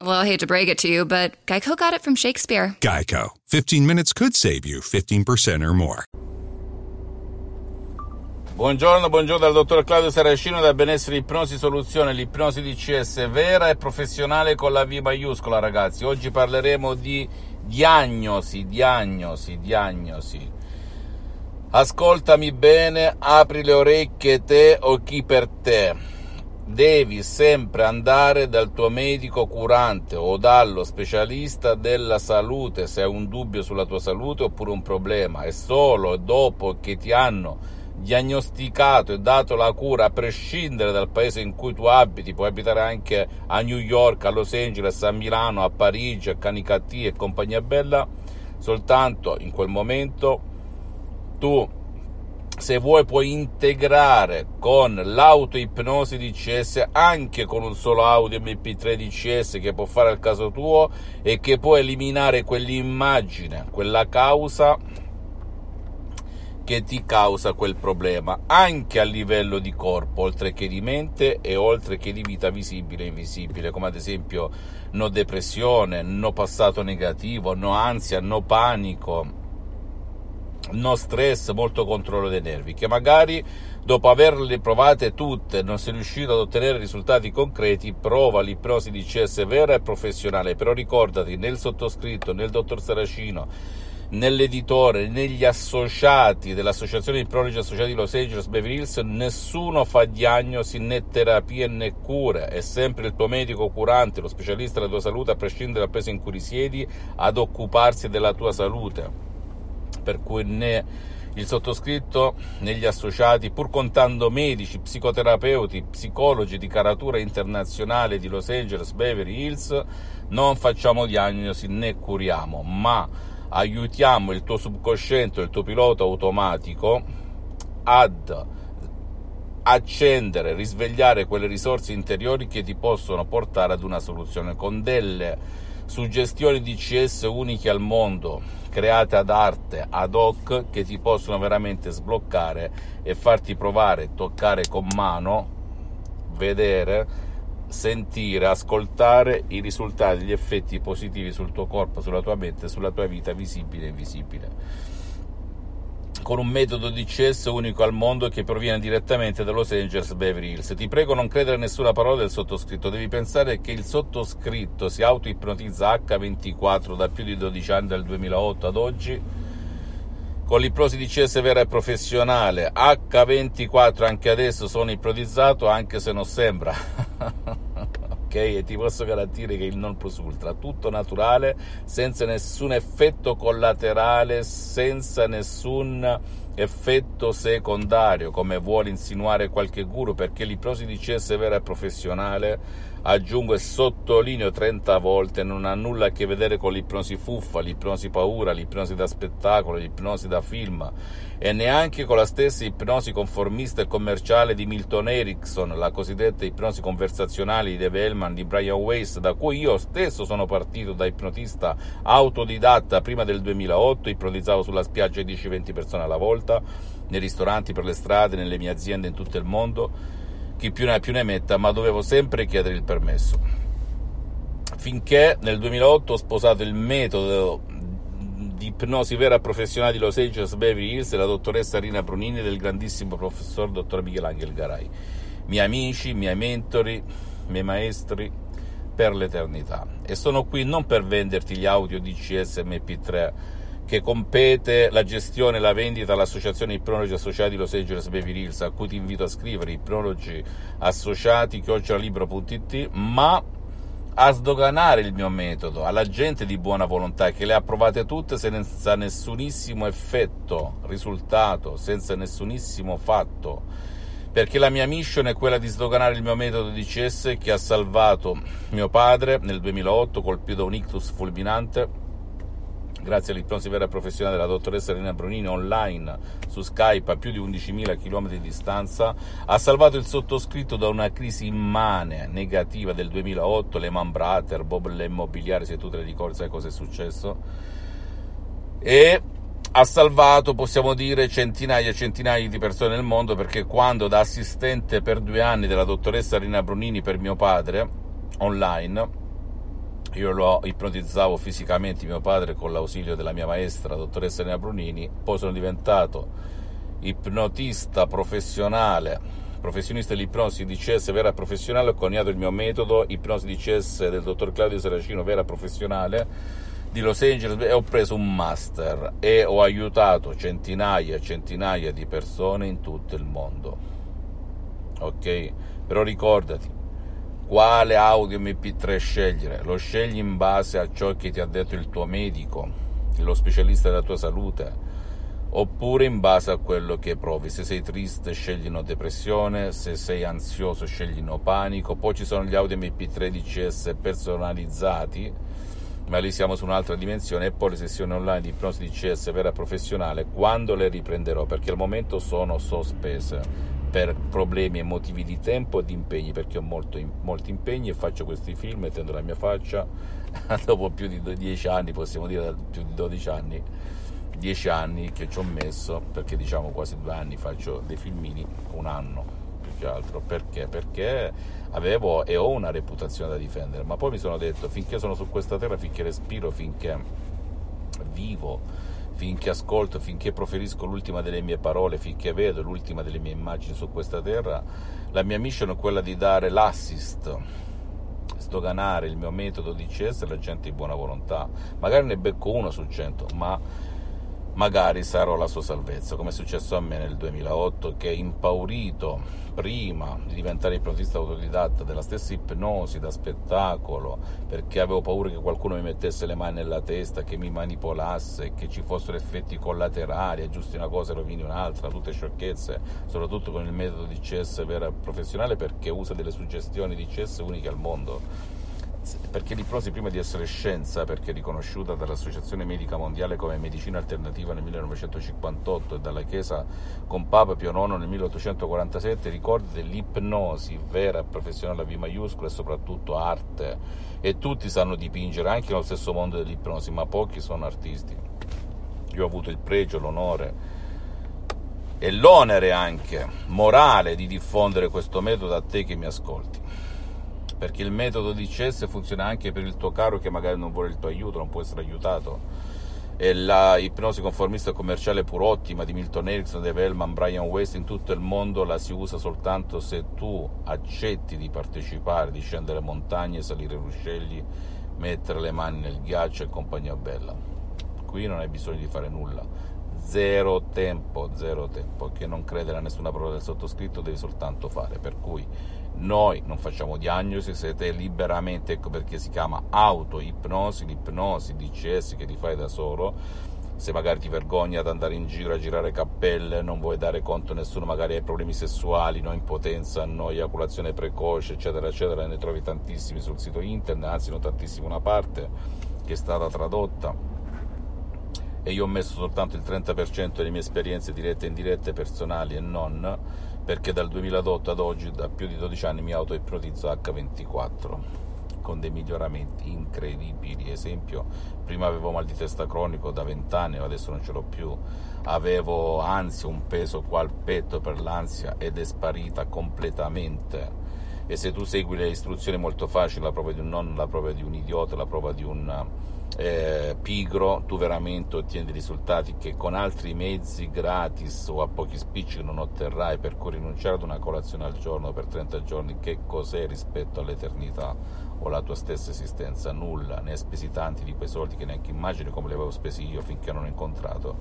Well, I hate to break it to you, but Geico got it from Shakespeare. Geico. 15 minutes could save you 15% or more. Buongiorno, buongiorno dal dottor Claudio Saracino da Benessere Ipnosi Soluzione, l'ipnosi DCS vera e professionale con la V maiuscola ragazzi. Oggi parleremo di diagnosi, diagnosi, diagnosi. Ascoltami bene, apri le orecchie te o chi per te. Devi sempre andare dal tuo medico curante o dallo specialista della salute se hai un dubbio sulla tua salute oppure un problema. E solo dopo che ti hanno diagnosticato e dato la cura a prescindere dal paese in cui tu abiti, puoi abitare anche a New York, a Los Angeles, a Milano, a Parigi, a Canicattì e compagnia bella, soltanto in quel momento tu se vuoi puoi integrare con l'autoipnosi DCS anche con un solo audio MP3 DCS che può fare al caso tuo e che può eliminare quell'immagine, quella causa che ti causa quel problema, anche a livello di corpo, oltre che di mente e oltre che di vita visibile e invisibile, come ad esempio no depressione, no passato negativo, no ansia, no panico, no stress, molto controllo dei nervi, che magari dopo averle provate tutte non sei riuscito ad ottenere risultati concreti, prova l'ipnosi di CS vera e professionale, però ricordati nel sottoscritto, nel dottor Saracino, nell'editore, negli associati dell'Associazione di Prologi Associati di Los Angeles Beverly Hills, nessuno fa diagnosi né terapie né cure, è sempre il tuo medico curante, lo specialista della tua salute, a prescindere dal paese in cui risiedi, ad occuparsi della tua salute. Per cui né il sottoscritto né gli associati, pur contando medici, psicoterapeuti, psicologi di caratura internazionale di Los Angeles Beverly Hills, non facciamo diagnosi né curiamo, ma aiutiamo il tuo subconsciente, il tuo pilota automatico ad accendere, risvegliare quelle risorse interiori che ti possono portare ad una soluzione con delle suggestioni DCS uniche al mondo, create ad arte, ad hoc, che ti possono veramente sbloccare e farti provare, toccare con mano, vedere sentire, ascoltare i risultati, gli effetti positivi sul tuo corpo, sulla tua mente, sulla tua vita visibile e invisibile. Con un metodo di CS unico al mondo che proviene direttamente da Los Angeles Beverly Hills. Ti prego non credere a nessuna parola del sottoscritto, devi pensare che il sottoscritto si auto-ipnotizza H24 da più di 12 anni, dal 2008 ad oggi, con l'ipnosi di CS vera e professionale. H24 anche adesso sono ipnotizzato anche se non sembra ok? E ti posso garantire che il non plus ultra tutto naturale senza nessun effetto collaterale senza nessun effetto secondario come vuole insinuare qualche guru perché l'ipnosi di CS vera e professionale aggiungo e sottolineo 30 volte, non ha nulla a che vedere con l'ipnosi fuffa, l'ipnosi paura, l'ipnosi da spettacolo, l'ipnosi da film e neanche con la stessa ipnosi conformista e commerciale di Milton Erickson, la cosiddetta ipnosi conversazionale di Dave Hellman, di Brian Weiss, da cui io stesso sono partito da ipnotista autodidatta. Prima del 2008, ipnotizzavo sulla spiaggia 10-20 persone alla volta, nei ristoranti, per le strade, nelle mie aziende in tutto il mondo chi più ne ha più ne metta, ma dovevo sempre chiedere il permesso. Finché nel 2008 ho sposato il metodo di ipnosi vera professionale di Los Angeles Beverly Hills della dottoressa Rina Brunini e del grandissimo professor dottor Michelangelo Garai. Miei amici, miei mentori, miei maestri per l'eternità. E sono qui non per venderti gli audio DCS MP3 che compete la gestione e la vendita all'Associazione Ipnologi Associati Los Angeles Beverly Hills, a cui ti invito a scrivere ipnologi associati chiocciolalibro.it, ma a sdoganare il mio metodo alla gente di buona volontà che le ha provate tutte senza nessunissimo effetto, risultato, senza nessunissimo fatto. Perché la mia mission è quella di sdoganare il mio metodo di CS che ha salvato mio padre nel 2008 colpito da un ictus fulminante grazie all'ipnosi vera e professionale della dottoressa Elena Brunini online su Skype a più di 11.000 km di distanza, ha salvato il sottoscritto da una crisi immane, negativa del 2008, Lehman Brothers, Bob l'immobiliare, se tu te le ricordi sai cosa è successo, e ha salvato, possiamo dire, centinaia e centinaia di persone nel mondo perché quando da assistente per due anni della dottoressa Rina Brunini per mio padre, online, io lo ipnotizzavo fisicamente mio padre con l'ausilio della mia maestra, la dottoressa Rina Brunini, poi sono diventato ipnotista professionale, professionista dell'ipnosi DCS vera professionale, ho coniato il mio metodo, ipnosi DCS del dottor Claudio Seracino vera professionale, di Los Angeles e ho preso un master e ho aiutato centinaia e centinaia di persone in tutto il mondo. Ok? Però ricordati, quale audio MP3 scegliere? Lo scegli in base a ciò che ti ha detto il tuo medico, lo specialista della tua salute, oppure in base a quello che provi. Se sei triste scegli depressione, se sei ansioso scegli panico. Poi ci sono gli audio MP3 DCS personalizzati ma lì siamo su un'altra dimensione e poi le sessioni online di ipnosi di CS vera professionale quando le riprenderò perché al momento sono sospese per problemi e motivi di tempo e di impegni perché ho molto, molti impegni e faccio questi film mettendo la mia faccia dopo più di 10 anni possiamo dire più di 12 anni 10 anni che ci ho messo perché diciamo quasi due anni faccio dei filmini un anno che altro. Perché? Perché avevo e ho una reputazione da difendere, ma poi mi sono detto finché sono su questa terra, finché respiro, finché vivo, finché ascolto, finché proferisco l'ultima delle mie parole, finché vedo l'ultima delle mie immagini su questa terra, la mia mission è quella di dare l'assist sdoganare il mio metodo di CS alla gente di buona volontà. Magari ne becco uno su cento, ma magari sarò la sua salvezza, come è successo a me nel 2008 che impaurito prima di diventare ipnotista autodidatta della stessa ipnosi da spettacolo, perché avevo paura che qualcuno mi mettesse le mani nella testa, che mi manipolasse, che ci fossero effetti collaterali, aggiusti una cosa e rovini un'altra, tutte sciocchezze, soprattutto con il metodo di CS vera professionale perché usa delle suggestioni di CS uniche al mondo perché l'ipnosi prima di essere scienza, perché riconosciuta dall'Associazione Medica Mondiale come medicina alternativa nel 1958 e dalla Chiesa con Papa Pio IX nel 1847, ricorda dell'ipnosi vera e professionale a V maiuscola e soprattutto arte. E tutti sanno dipingere anche nello stesso mondo dell'ipnosi, ma pochi sono artisti. Io ho avuto il pregio, l'onore e l'onere anche morale di diffondere questo metodo a te che mi ascolti perché il metodo di CS funziona anche per il tuo caro che magari non vuole il tuo aiuto, non può essere aiutato. E la ipnosi conformista commerciale pur ottima di Milton Erickson, Dave Hellman, Brian West in tutto il mondo la si usa soltanto se tu accetti di partecipare, di scendere montagne, salire ruscelli, mettere le mani nel ghiaccio e compagnia bella. Qui non hai bisogno di fare nulla, zero tempo, zero tempo, che non credere a nessuna parola del sottoscritto devi soltanto fare, per cui noi non facciamo diagnosi, siete liberamente, ecco perché si chiama autoipnosi, l'ipnosi DCS che ti fai da solo. Se magari ti vergogni ad andare in giro a girare cappelle, non vuoi dare conto a nessuno, magari hai problemi sessuali, no impotenza, no eiaculazione precoce, eccetera, eccetera, ne trovi tantissimi sul sito internet, anzi non tantissimi una parte che è stata tradotta e io ho messo soltanto il 30% delle mie esperienze dirette e indirette, personali e non, perché dal 2008 ad oggi, da più di 12 anni, mi auto-ipnotizzo H24 con dei miglioramenti incredibili. Esempio, prima avevo mal di testa cronico da 20 anni, adesso non ce l'ho più. Avevo ansia, un peso qua al petto per l'ansia ed è sparita completamente. E se tu segui le istruzioni molto facili, la prova di un nonno, la prova di un idiota, la prova di un eh, pigro, tu veramente ottieni risultati che con altri mezzi gratis o a pochi spicci non otterrai per cui rinunciare ad una colazione al giorno per 30 giorni, che cos'è rispetto all'eternità o alla tua stessa esistenza? Nulla, ne hai spesi tanti di quei soldi che neanche immagini come li avevo spesi io finché non ho incontrato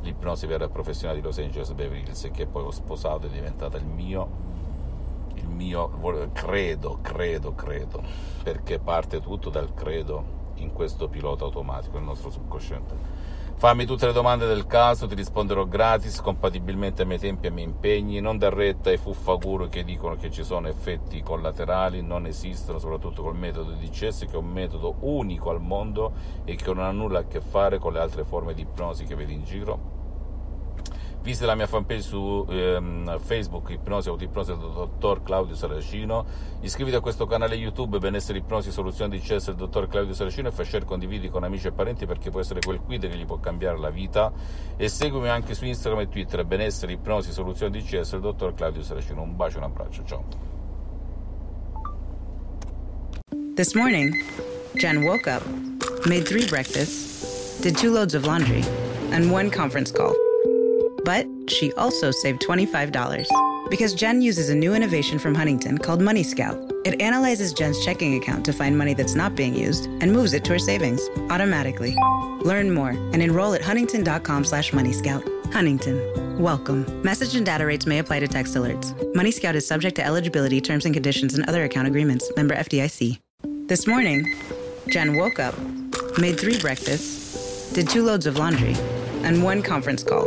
l'ipnosi vera e professionale di Los Angeles Beverly Hills che poi ho sposato è diventata il mio mio credo, credo, credo, perché parte tutto dal credo in questo pilota automatico, il nostro subconsciente. Fammi tutte le domande del caso, ti risponderò gratis, compatibilmente ai miei tempi e ai miei impegni. Non dar retta ai fuffaguru che dicono che ci sono effetti collaterali, non esistono, soprattutto col metodo di DCS, che è un metodo unico al mondo e che non ha nulla a che fare con le altre forme di ipnosi che vedi in giro Visita la mia fanpage su ehm, Facebook, Ipnosi Autoipnosi del dottor Claudio Saracino. Iscriviti a questo canale YouTube, Benessere Ipnosi Soluzioni di CS del dottor Claudio Saracino e fai share condividi con amici e parenti perché può essere quel quid che gli può cambiare la vita. E seguimi anche su Instagram e Twitter, Benessere Ipnosi Soluzioni di CS del dottor Claudio Saracino. Un bacio e un abbraccio, ciao. This morning, Jen woke up, made three breakfasts, did two loads of laundry, and one conference call. She also saved $25 because Jen uses a new innovation from Huntington called Money Scout. It analyzes Jen's checking account to find money that's not being used and moves it to her savings automatically. Learn more and enroll at huntington.com slash moneyscout. Huntington. Welcome. Message and data rates may apply to text alerts. Money Scout is subject to eligibility, terms and conditions, and other account agreements. Member FDIC. This morning, Jen woke up, made three breakfasts, did two loads of laundry, and one conference call.